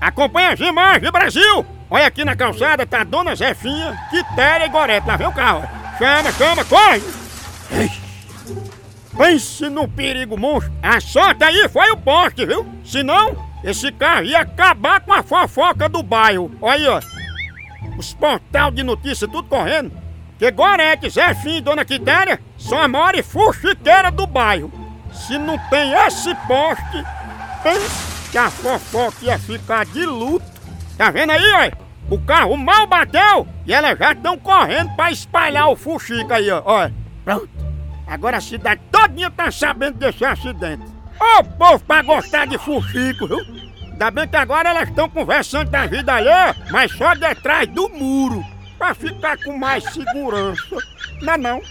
Acompanha as imagens, Brasil! Olha aqui na calçada, tá a Dona Zefinha, Quitéria e Gorete. Lá vem o carro. Chama, chama, corre! Pense no perigo monstro. A sorte aí foi o poste, viu? Senão, esse carro ia acabar com a fofoca do bairro. Olha aí, ó. Os portal de notícia tudo correndo. Que Gorete, Zefinha e Dona Quitéria são a maior fuxiqueira do bairro. Se não tem esse poste, pense que a fofoca ia ficar de luto. Tá vendo aí, ó? O carro mal bateu e elas já estão correndo pra espalhar o fuxico aí, ó. ó. Pronto. Agora a cidade todinha tá sabendo desse acidente. Ô povo pra gostar de fuxico, viu? Ainda bem que agora elas estão conversando da vida alheia, mas só detrás do muro. Pra ficar com mais segurança. Não é não?